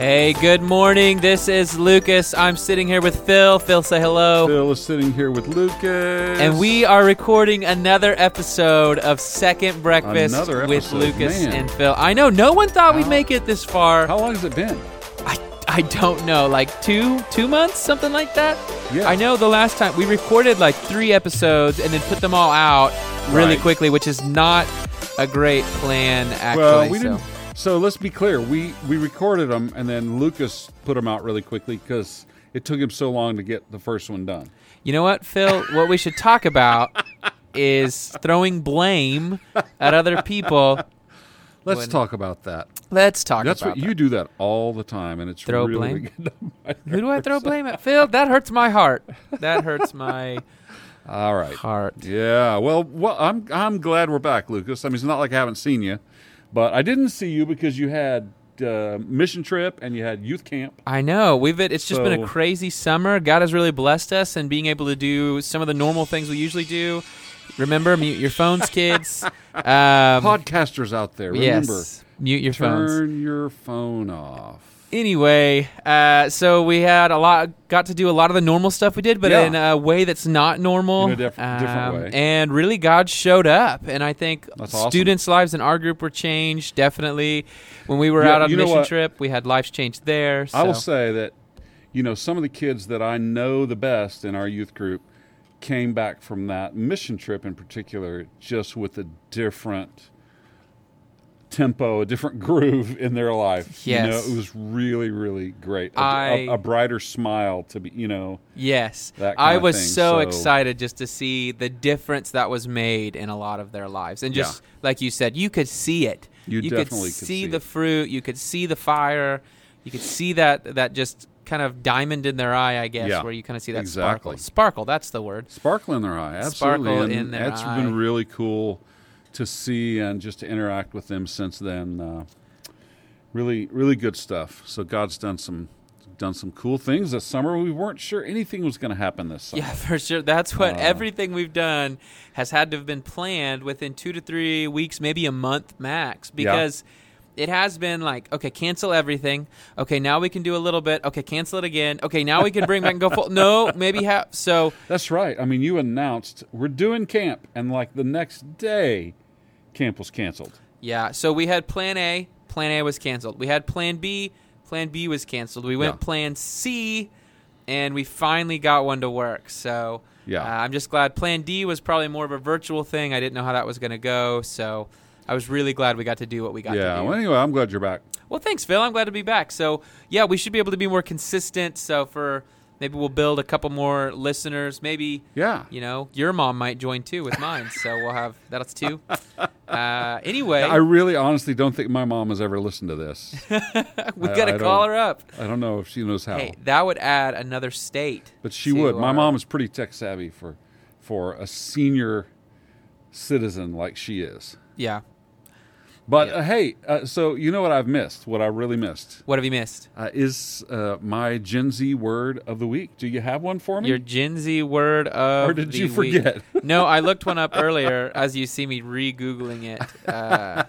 Hey, good morning. This is Lucas. I'm sitting here with Phil. Phil, say hello. Phil is sitting here with Lucas. And we are recording another episode of Second Breakfast Another with Lucas man. and Phil. I know no one thought we'd make it this far. How long has it been? I, I don't know, like two two months, something like that. Yeah. I know the last time we recorded like three episodes and then put them all out really Right. quickly, which is not a great plan actually. well, we so. didn't. So let's be clear. We we recorded them, and then Lucas put them out really quickly because it took him so long to get the first one done. You know what, Phil? what we should talk about is throwing blame at other people. Let's When- talk about that. Let's talk That's about what you do that all the time, and it's Throw really blame? getting on my that. Who do I throw blame at? Phil, that hurts my heart. That hurts my All right. heart. Yeah. Well, well, I'm I'm glad we're back, Lucas. I mean, it's not like I haven't seen you, but I didn't see you because you had uh, mission trip and you had youth camp. I know. We've it's just been a crazy summer. God has really blessed us and being able to do some of the normal things we usually do. Remember, mute your phones, kids. Um, Podcasters out there, remember, yes, mute your phones. turn your phone off. Anyway, uh, so we had a lot, got to do a lot of the normal stuff we did, but Yeah. in a way that's not normal. In a diff- different way. And really, God showed up, and I think That's awesome. students' lives in our group were changed. Definitely, when we were Yeah, out on a mission trip, we had lives changed there. So. I will say that, you know, some of the kids that I know the best in our youth group came back from that mission trip in particular just with a different tempo, a different groove in their life. You know, Yes. it was really, really great. A, I- a, a brighter smile to be, you know, Yes. I was so, so- excited just to see the difference that was made in a lot of their lives. And just like you said, you could see it. You could definitely could see, see the it. fruit, you could see the fire, you could see that that just kind of diamond in their eye, I guess, Yeah, where you kind of see that exactly. sparkle. Sparkle, that's the word. sparkle in their eye. Absolutely. Sparkle and in their that's eye. been really cool to see and just to interact with them since then. Uh, really, really good stuff. So God's done some done some cool things this summer. We weren't sure anything was going to happen this summer. Yeah, for sure. That's what Uh, everything we've done has had to have been planned within two to three weeks, maybe a month max, because it has been like, okay, cancel everything. Okay, now we can do a little bit. Okay, cancel it again. Okay, now we can bring back and go full. No, maybe have. So That's right. I mean, you announced we're doing camp, and like the next day, camp was canceled. yeah, so we had Plan A. Plan A was canceled. We had Plan B. Plan B was canceled. We went Yeah. Plan C, and we finally got one to work. So Yeah. Uh, I'm just glad Plan D was probably more of a virtual thing. I didn't know how that was going to go, so I was really glad we got to do what we got yeah. to do. Well, anyway, I'm glad you're back. Well, thanks, Phil. I'm glad to be back. So, yeah, we should be able to be more consistent. So, for maybe we'll build a couple more listeners. Maybe, Yeah. you know, your mom might join too with mine. so we'll have that's two. Uh, anyway, I really, honestly, don't think my mom has ever listened to this. we got to call her up. I don't know if she knows how. Hey, that would add another state. But she would. My our- mom is pretty tech savvy for for a senior citizen like she is. Yeah. But Yeah. uh, hey, uh, so you know what I've missed? What I really missed What have you missed? uh, is uh, my Gen Z word of the week. Do you have one for me? Your Gen Z word of or did the you week. forget? No, I looked one up earlier as you see me re-googling it. Uh,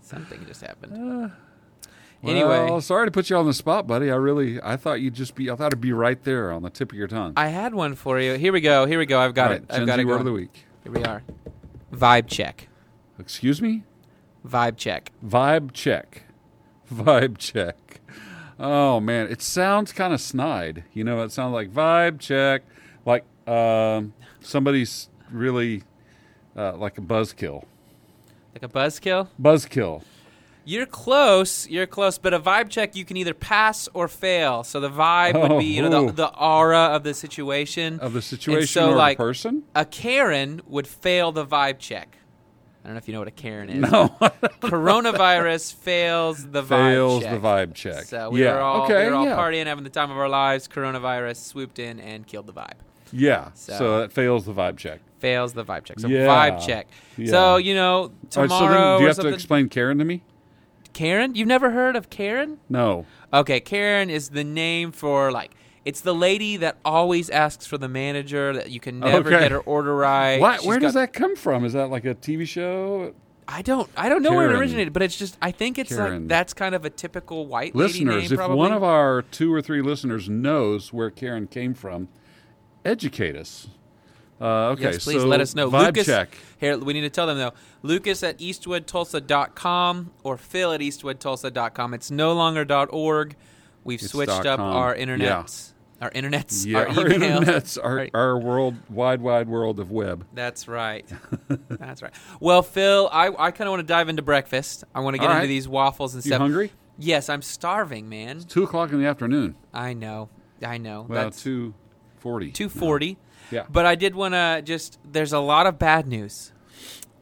something just happened. anyway, well, sorry to put you on the spot, buddy. I really, I thought you'd just be, I thought it'd be right there on the tip of your tongue. I had one for you. Here we go. Here we go. I've got All it. right, I've Gen got Z it. word going. of the week. Here we are. Vibe check. Excuse me. Vibe check. Vibe check. Vibe check. Oh man, it sounds kind of snide. You know, it sounds like vibe check, like um, somebody's really uh, like a buzzkill. Like a buzzkill. Buzzkill. You're close. You're close. But a vibe check, you can either pass or fail. So the vibe would be, you know, Oh. the, the aura of the situation. Of the situation so, or like, the person? A Karen would fail the vibe check. I don't know if you know what a Karen is. No. Coronavirus fails the vibe Fails check. the vibe check. So we yeah. were all okay. we were all yeah. partying, having the time of our lives. Coronavirus swooped in and killed the vibe. Yeah. So- So, that fails the vibe check. Fails the vibe check. So Yeah. vibe check. Yeah. So you know All right, tomorrow so do you have to explain Karen to me? Karen, you've never heard of Karen? No. Okay, Karen is the name for like it's the lady that always asks for the manager that you can never Okay. get her order right. She's where does got- that come from? Is that like a TV show? I don't I don't know where it originated, but it's just I think it's like that's kind of a typical white lady listeners, if probably. one of our two or three listeners knows where Karen came from, educate us. Uh, okay, yes, please so let us know. Vibe Lucas, check. here we need to tell them though. Lucas at eastwoodtulsa.com or Phil at eastwoodtulsa.com. It's no longer .org. We've It's switched up com. our Yeah. Our internets, Yeah, our our, internet's our, Right. our world, wide, wide world of web. That's right. That's right. Well, Phil, I, I kind of want to dive into breakfast. I want to get All into these waffles and stuff. You stuff. hungry? Yes, I'm starving, man. Two o'clock in the afternoon. I know. I know. Well, That's two forty. 240. Yeah. But I did want to just there's a lot of bad news.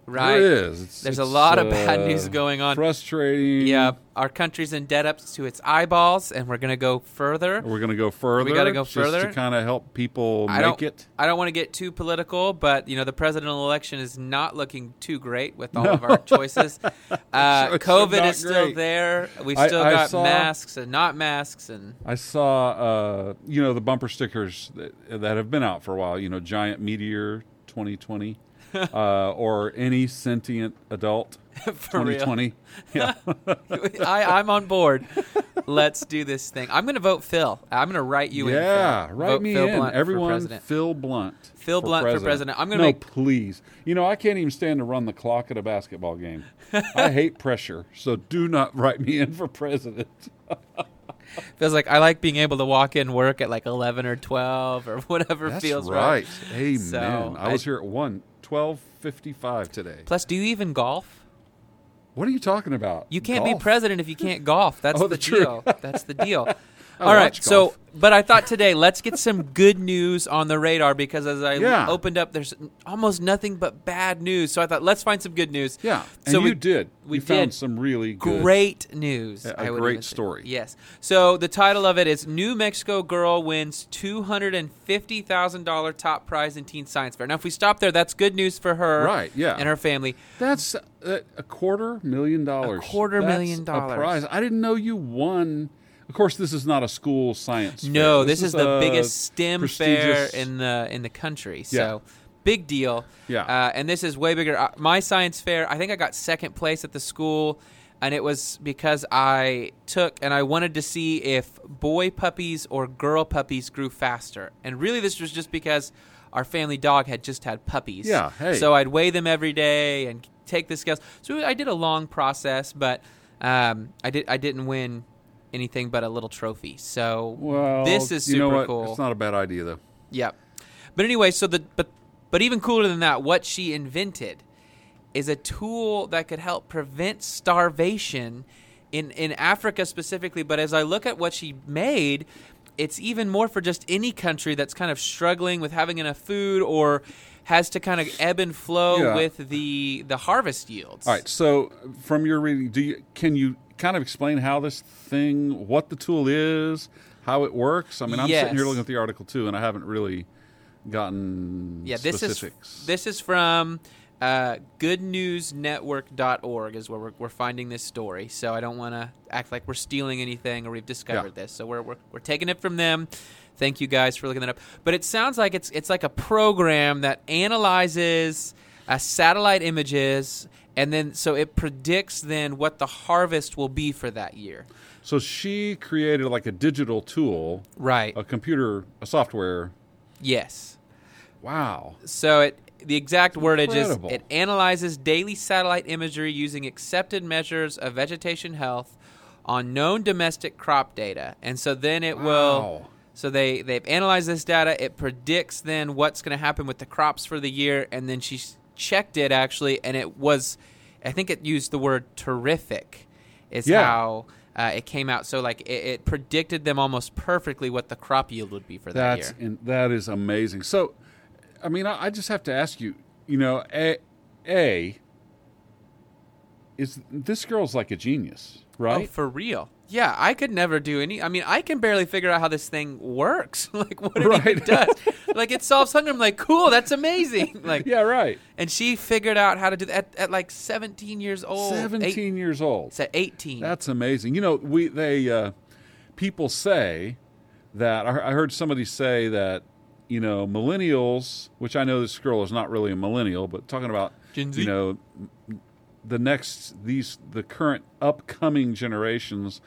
Right? There is. It's, There's a it's, lot of bad uh, news going on. Frustrating. Yeah, our country's in debt up to its eyeballs, and we're going to go further. We're going to go further. We gotta go just further. to kind of help people I make don't, it. I don't want to get too political, but you know the presidential election is not looking too great with all No. of our choices. Uh, COVID is still great. there. We've I- still I got saw- masks and not masks, and I saw, uh, you know, the bumper stickers that, that have been out for a while. You know, giant meteor 2020, uh, or any sentient adult for real, 2020. Yeah. I, I'm on board. Let's do this thing. I'm going to vote Phil. I'm going to write you in. yeah, Phil. write Vote me Phil in. Blunt Everyone, president. Phil Blunt. Phil Blunt for president. I'm gonna no, make- please. You know, I can't even stand to run the clock at a basketball game. I hate pressure, so do not write me in for president. Feels like I like being able to walk in work at like 11 or 12 or whatever That's feels right. right. Amen. So, I was I- here at one twelve fifty five today. Plus, do you even golf? What are you talking about? You can't be president if you can't golf. That's Oh, the true. deal. That's the deal. All right. So, golf. But I thought today, let's get some good news on the radar because as I Yeah. opened up, there's almost nothing but bad news. So I thought, let's find some good news. Yeah, and So you we- did. we you found some really good. Great news. A- a I would great story. Yes. So the title of it is New Mexico Girl Wins $250,000 top prize in Teen Science Fair. Now, if we stop there, that's good news for her Right, yeah. and her family. That's a quarter million dollars. A quarter That's million dollars. A prize. I didn't know you won. Of course, this is not a school science. fair. No, this, is, the biggest STEM fair in the in the country. Yeah. So big deal. Yeah. Uh, and this is way bigger. Uh, my science fair, I think I got second place at the school, and it was because I took and I wanted to see if boy puppies or girl puppies grew faster. And really, this was just because our family dog had just had puppies. Yeah, hey. So I'd weigh them every day and take the scales. So I did a long process, but um, I did I didn't win anything but a little trophy. So Well, this is you super know what? cool. It's not a bad idea though. Yep. But anyway, so the but but even cooler than that, what she invented is a tool that could help prevent starvation in in Africa specifically. But as I look at what she made, it's even more for just any country that's kind of struggling with having enough food or has to kind of ebb and flow Yeah. with the the harvest yields. All right. So, from your reading, do you can you kind of explain how this thing, what the tool is, how it works? I mean, I'm sitting here looking at the article too, and I haven't really gotten Yeah, this specifics. is this is from uh, goodnewsnetwork.org is where we're, we're finding this story. So I don't want to act like we're stealing anything or we've discovered Yeah. this. So we're, we're we're taking it from them. Thank you guys for looking that up. But it sounds like it's it's like a program that analyzes uh, satellite images and then so it predicts then what the harvest will be for that year. so she created like a digital tool, Right. a computer, a software. Yes. Wow. So it the exact wordage Incredible. is it analyzes daily satellite imagery using accepted measures of vegetation health on known domestic crop data. And so then it will so they they've analyzed this data, it predicts then what's going to happen with the crops for the year and then she checked it actually and it was I think it used the word terrific is Yeah. how uh, it came out. So like it, it predicted them almost perfectly what the crop yield would be for that That's year. in, that is amazing. So, I mean, I, I just have to ask you. You know, a, a is this girl's like a genius, Oh, right? for real? Yeah, I could never do any. I mean, I can barely figure out how this thing works. like what it Right. does. like it solves hunger. I'm like, cool, that's amazing. Like, yeah, right. and she figured out how to do that at, at like 17 years old. Eight- Seventeen years old. it's at 18. That's amazing. You know, we they uh, people say that I I heard somebody say that you know millennials, which I know this girl is not really a millennial, but talking about Gen Z? you know the next these the current upcoming generations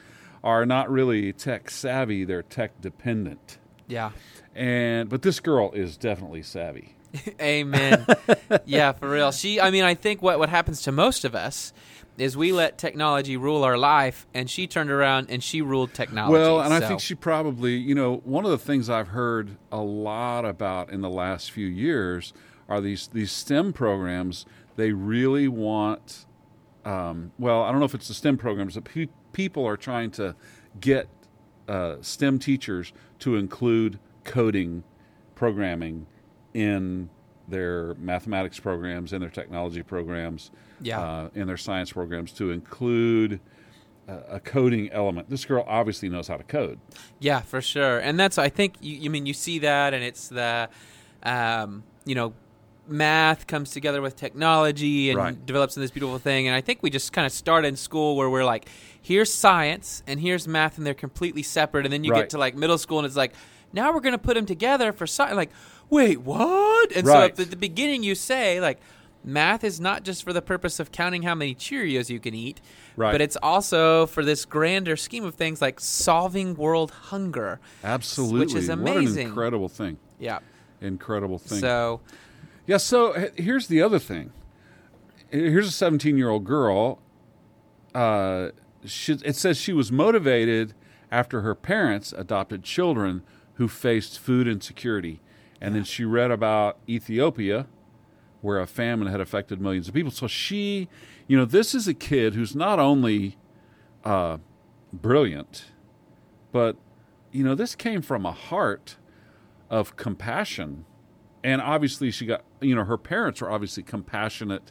are not really tech savvy; they're tech dependent. Yeah. And but this girl is definitely savvy. Amen. yeah, for real. She I mean, I think what what happens to most of us is we let technology rule our life and she turned around and she ruled technology. Well, and so. I think she probably, you know, one of the things I've heard a lot about in the last few years are these these STEM programs. They really want um, well, I don't know if it's the STEM programs, but pe- people are trying to get uh, STEM teachers to include coding, programming in their mathematics programs, in their technology programs, Yeah. uh, in their science programs, to include a, a coding element. This girl obviously knows how to code. Yeah, for sure. And that's I think you, you mean you see that, and it's the, um, you know, math comes together with technology and Right. develops in this beautiful thing. And I think we just kind of start in school where we're like, here's science and here's math, and they're completely separate. And then you Right. get to like middle school, and it's like, now we're going to put them together for science. Like, wait, what? And so at the beginning, you say like. Math is not just for the purpose of counting how many Cheerios you can eat, Right. but it's also for this grander scheme of things like solving world hunger. Absolutely, Which is What amazing. an incredible thing! Yeah. Incredible thing. So, Yeah, so here's the other thing. Here's a 17 year old girl. Uh, she, it says she was motivated after her parents adopted children who faced food insecurity. And then she read about Ethiopia, where a famine had affected millions of people. So she, you know, this is a kid who's not only uh, brilliant, but, you know, this came from a heart of compassion and obviously she got you know her parents were obviously compassionate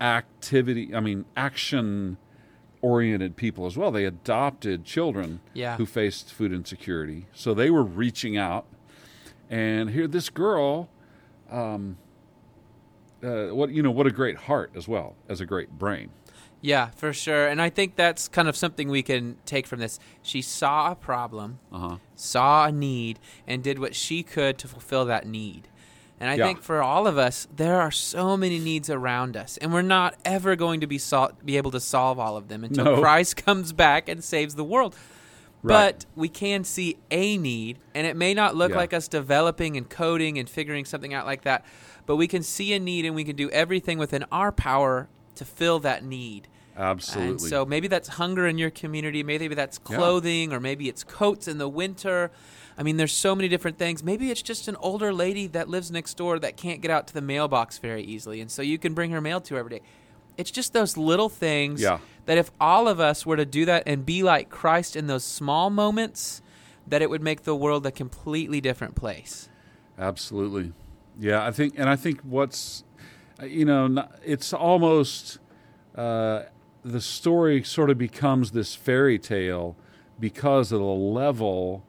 activity i mean action oriented people as well they adopted children Yeah. who faced food insecurity so they were reaching out and here this girl um, uh, what you know what a great heart as well as a great brain yeah, for sure. And I think that's kind of something we can take from this. She saw a problem, uh-huh saw a need, and did what she could to fulfill that need. And I Yeah. think for all of us, there are so many needs around us, and we're not ever going to be sol- be able to solve all of them until No. Christ comes back and saves the world. Right. But we can see a need, and it may not look Yeah. like us developing and coding and figuring something out like that, but we can see a need and we can do everything within our power to fill that need. absolutely And so maybe that's hunger in your community, maybe that's clothing, or maybe it's coats in the winter. I mean, there's so many different things. Maybe it's just an older lady that lives next door that can't get out to the mailbox very easily, and so you can bring her mail to her every day. It's just those little things Yeah. That if all of us were to do that and be like Christ in those small moments, that it would make the world a completely different place. Absolutely. Yeah, I think, and I think what's, uh, you know, it's almost uh, the story sort of becomes this fairy tale because of the level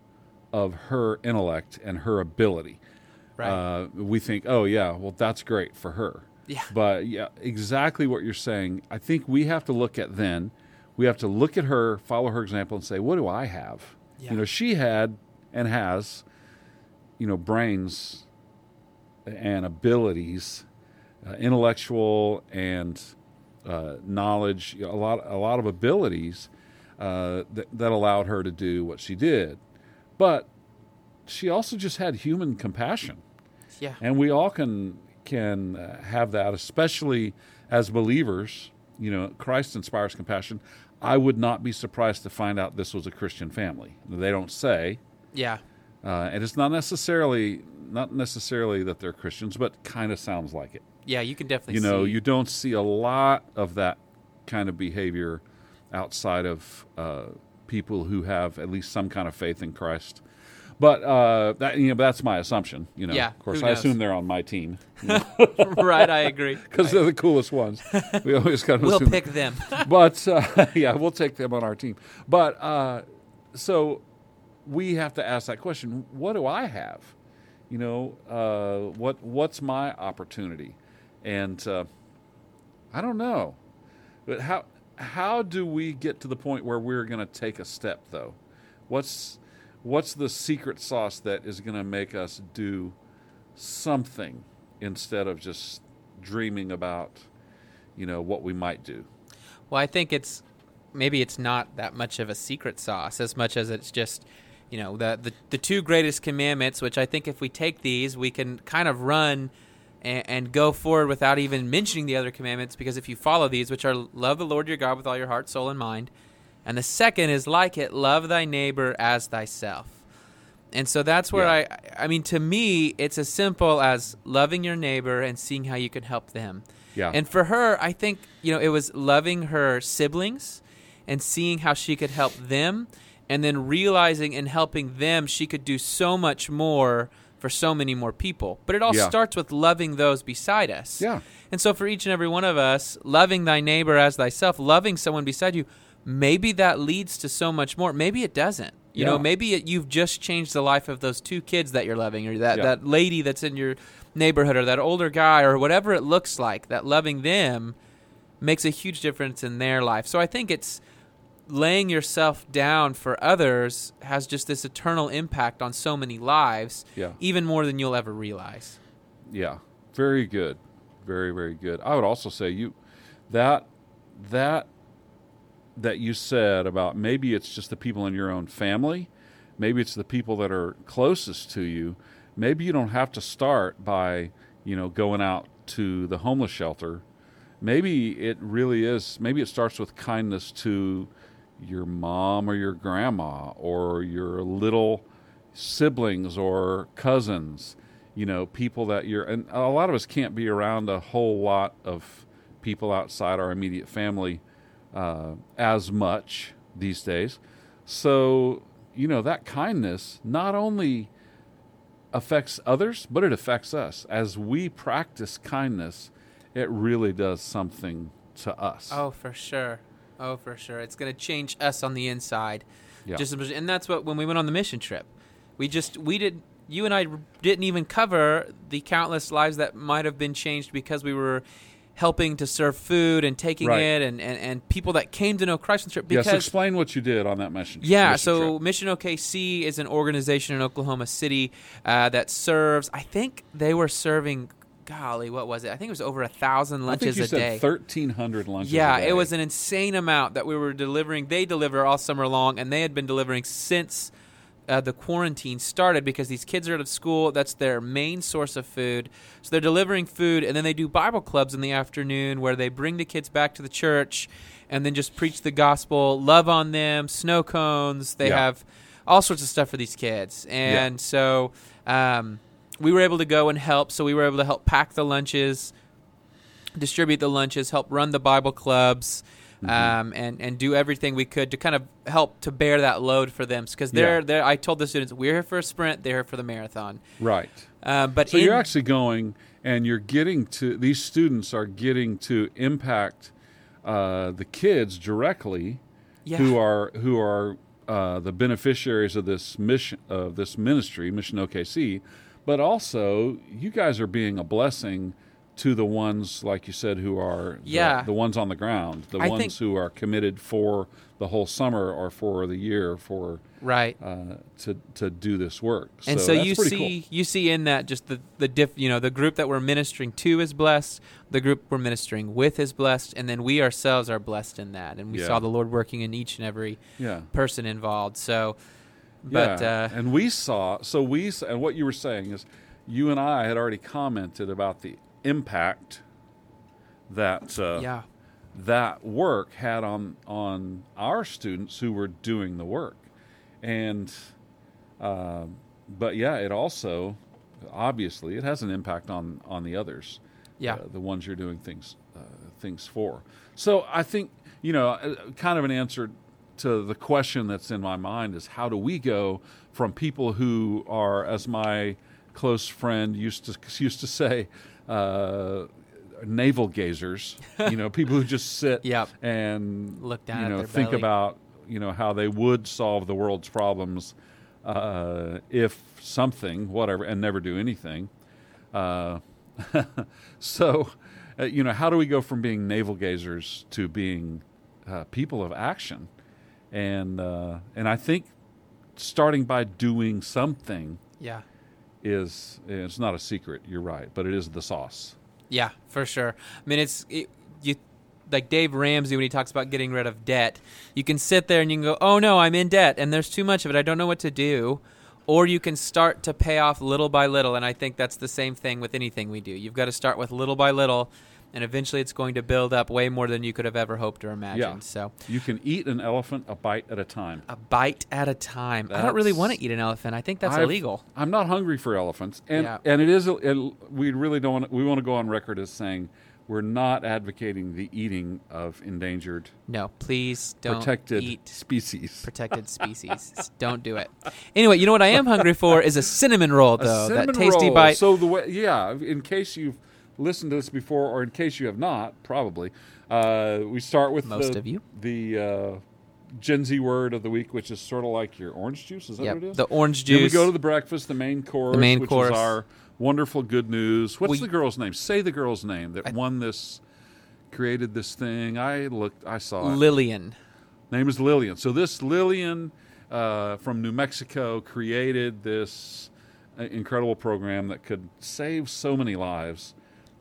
of her intellect and her ability. Right. Uh, we think, oh yeah, well that's great for her. Yeah. But yeah, exactly what you're saying. I think we have to look at then. We have to look at her, follow her example, and say, what do I have? Yeah. You know, she had and has, you know, brains and abilities, uh, intellectual and uh, knowledge, you know, a lot, a lot of abilities uh, that, that allowed her to do what she did. But she also just had human compassion yeah. and we all can can uh, have that especially as believers you know christ inspires compassion i would not be surprised to find out this was a christian family they don't say Yeah. uh, and it's not necessarily not necessarily that they're christians but kind of sounds like it Yeah, you can definitely you know see. you don't see a lot of that kind of behavior outside of uh, people who have at least some kind of faith in christ but uh, that you know that's my assumption you know Yeah, of course i assume they're on my team right, I agree. because they're the coolest ones. We always kind of We'll pick them. but uh, yeah, we'll take them on our team. But uh, so we have to ask that question: What do I have? You know, uh, what what's my opportunity? And uh, I don't know, but how how do we get to the point where we're going to take a step though? What's what's the secret sauce that is going to make us do something instead of just dreaming about you know what we might do. Well, I think it's maybe it's not that much of a secret sauce as much as it's just you know the the, the two greatest commandments which i think if we take these we can kind of run and, and, go forward without even mentioning the other commandments because if you follow these which are love the lord your god with all your heart soul and mind and the second is like it love thy neighbor as thyself and so that's where yeah. i i mean to me it's as simple as loving your neighbor and seeing how you can help them yeah and for her i think you know it was loving her siblings and seeing how she could help them and then realizing and helping them she could do so much more for so many more people. But it all yeah. starts with loving those beside us. Yeah. And so for each and every one of us, loving thy neighbor as thyself, loving someone beside you, maybe that leads to so much more. Maybe it doesn't. You yeah. know, maybe it, you've just changed the life of those two kids that you're loving, or that, yeah. that lady that's in your neighborhood, or that older guy, or whatever it looks like. That loving them makes a huge difference in their life. So I think it's laying yourself down for others has just this eternal impact on so many lives, yeah. even more than you'll ever realize. Yeah, very good, very very good. I would also say you that that that you said about maybe it's just the people in your own family, maybe it's the people that are closest to you. Maybe you don't have to start by you know going out to the homeless shelter. Maybe it really is. Maybe it starts with kindness to your mom or your grandma or your little siblings or cousins, you know, people that you're, and a lot of us can't be around a whole lot of people outside our immediate family uh, as much these days. So, you know, that kindness not only affects others, but it affects us. As we practice kindness, it really does something to us. Oh, for sure. Oh, for sure. It's going to change us on the inside. Yeah. Just and that's what when we went on the mission trip, we just we didn't. You and I didn't even cover the countless lives that might have been changed because we were helping to serve food and taking right. it and, and, and people that came to know Christ on the trip. Because, yes, explain what you did on that mission. Yeah, mission so trip. Mission OKC is an organization in Oklahoma City uh, that serves. I think they were serving golly, what was it? I think it was over a thousand lunches a day. Thirteen hundred lunches. Yeah, it was an insane amount that we were delivering. They deliver all summer long, and they had been delivering since uh, the quarantine started because these kids are out of school. That's their main source of food. So they're delivering food, and then they do Bible clubs in the afternoon where they bring the kids back to the church and then just preach the gospel, love on them, snow cones. They yeah. have all sorts of stuff for these kids, and yeah. so. Um, we were able to go and help. So we were able to help pack the lunches, distribute the lunches, help run the Bible clubs, mm-hmm. um, and and do everything we could to kind of help to bear that load for them. Because they're, yeah. they're, I told the students, we're here for a sprint, they're here for the marathon. Right. Uh, but so in, you're actually going and you're getting to these students are getting to impact uh, the kids directly, yeah. who are who are uh, the beneficiaries of this mission of this ministry, Mission OKC but also you guys are being a blessing to the ones like you said who are yeah. the, the ones on the ground the I ones who are committed for the whole summer or for the year for right uh, to to do this work and so, so you see cool. you see in that just the the diff you know the group that we're ministering to is blessed the group we're ministering with is blessed and then we ourselves are blessed in that and we yeah. saw the lord working in each and every yeah. person involved so but yeah. uh, and we saw so we and what you were saying is you and I had already commented about the impact that uh, yeah. that work had on on our students who were doing the work, and uh, but yeah, it also obviously it has an impact on on the others, yeah, uh, the ones you're doing things uh, things for. So I think you know, uh, kind of an answer to the question that's in my mind is how do we go from people who are, as my close friend used to used to say, uh, navel gazers. You know, people who just sit yep. and look down, you know, think belly. about you know how they would solve the world's problems uh, if something, whatever, and never do anything. Uh, so, uh, you know, how do we go from being navel gazers to being uh, people of action? and uh, and I think starting by doing something, yeah, is it's not a secret. You're right, but it is the sauce. Yeah, for sure. I mean, it's it, you like Dave Ramsey when he talks about getting rid of debt. You can sit there and you can go, "Oh no, I'm in debt and there's too much of it. I don't know what to do." Or you can start to pay off little by little, and I think that's the same thing with anything we do. You've got to start with little by little, and eventually it's going to build up way more than you could have ever hoped or imagined. Yeah. So, You can eat an elephant a bite at a time. a bite at a time. I don't really want to eat an elephant. I think that's I've- illegal. I'm not hungry for elephants, and Yeah. and it is. It, we really don't. Want we want to go on record as saying we're not advocating the eating of endangered, No, please don't protected eat species. protected species. Don't do it. Anyway, you know what I am hungry for is a cinnamon roll, though. cinnamon that tasty roll. bite. So the way, yeah. In case you've listened to this before, or in case you have not, probably uh, we start with Most the, of you. the uh, Gen Z word of the week, which is sort of like your orange juice. Is that Yep, what it is? the orange Then we go to the breakfast, the main course, the main which course. is our wonderful good news. What's We- the girl's name? Say the girl's name that I- won this, created this thing. I looked, I saw it. Lillian. Name is Lillian. So this Lillian uh, from New Mexico created this uh, incredible program that could save so many lives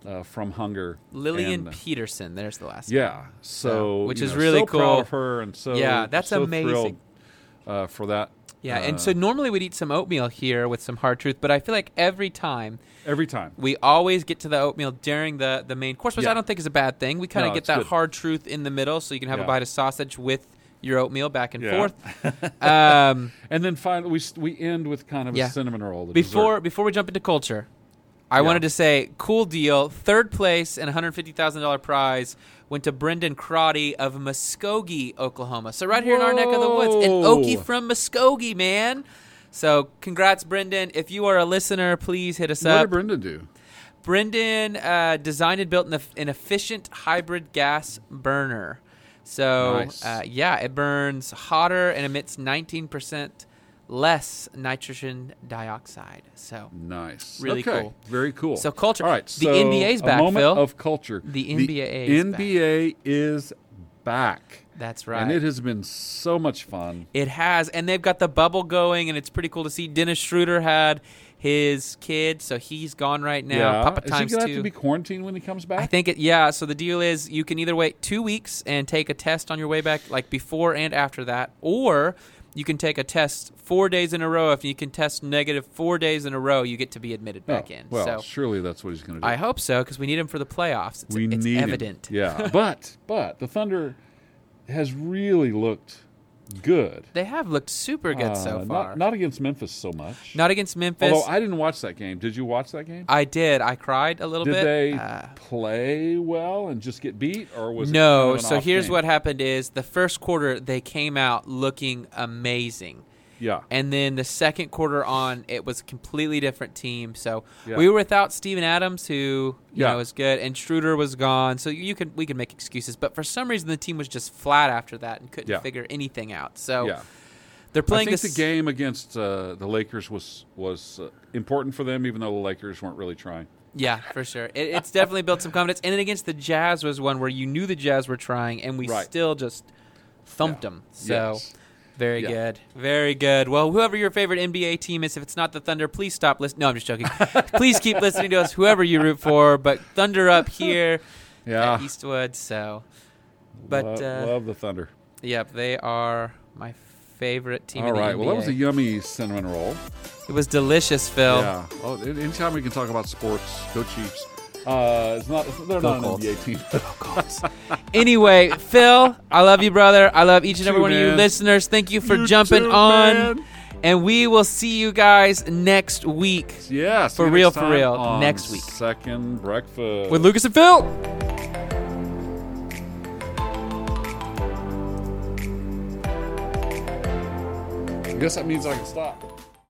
uh, from hunger. Lillian And, Petersen. There's the last. One. Yeah. So which is know, really so cool. Proud of her, and so Yeah, that's so amazing. thrilled, uh, for that. Yeah, and uh, so normally we'd eat some oatmeal here with some hard truth, but I feel like every time every time. we always get to the oatmeal during the the main course, which Yeah. I don't think is a bad thing. We kind of No, get that good. hard truth in the middle, so you can have a bite of sausage with your oatmeal back and Yeah. forth. Um, And then finally, we we end with kind of Yeah. a cinnamon roll. before dessert. before we jump into culture, I Yeah. wanted to say cool deal. Third place and $150,000 prize went to Brendan Crotty of Muskogee, Oklahoma. So right here in our neck of the woods, an Whoa. Okie from Muskogee, man. So congrats, Brendan. If you are a listener, please hit us what up. What did Brendan do? Brendan uh, designed and built an, an efficient hybrid gas burner. So, Nice. uh, yeah, it burns hotter and emits 19% less nitrogen dioxide. So, Nice. Really okay. cool. Very cool. So culture. All right. so The NBA's back, moment Phil. of culture. The NBA is back. NBA is back. that's right. And it has been so much fun. It has, and they've got the bubble going, and it's pretty cool to see. Dennis Schroeder had his kid, so he's gone right now. yeah. Papa is times he gonna two. have to be quarantined when he comes back? I think it. Yeah. So the deal is, you can either wait two weeks and take a test on your way back, like before and after that, or you can take a test four days in a row. If you can test negative four days in a row, you get to be admitted Oh, back in. Well, so surely that's what he's going to do. I hope so because we need him for the playoffs. It's, we it's need him. evident. Yeah. but but the Thunder has really looked good. They have looked super good so Uh, far. Not, not against Memphis so much. Not against Memphis. Although I didn't watch that game. Did you watch that game? I did. I cried a little bit. Did bit. they Uh, play well and just get beat, or was it no. kind of an so off here's game? what happened: is the first quarter they came out looking amazing, Yeah, and then the second quarter on it was a completely different team. So Yeah. we were without Steven Adams, who you Yeah. know was good, and Schroeder was gone. So you can we can make excuses, but for some reason the team was just flat after that and couldn't Yeah. figure anything out. So yeah. they're I playing think this the game against uh, the Lakers was was uh, important for them, even though the Lakers weren't really trying. Yeah, for sure. It, it's definitely built some confidence. And then against the Jazz was one where you knew the Jazz were trying, and we Right. still just thumped them. So Yes. Very Yeah. good, very good. Well, whoever your favorite NBA team is, if it's not the Thunder, please stop listening. No, I'm just joking. please keep listening to us, whoever you root for. But Thunder up here Yeah, at Eastwood. So, but love, uh, love the Thunder. yep, they are my favorite team. All in the right, well that was a yummy cinnamon roll. it was delicious, Phil. Yeah. Well, anytime we can talk about sports, go Chiefs. Uh, it's not. They're Go not an Colts. NBA team. Anyway, Phil, I love you, brother. I love each and every one of you listeners. Thank you for You jumping too, on. man. And we will see you guys next week Yeah, For real, for real, next week. Second breakfast with Lucas and Phil. I guess that means I can stop.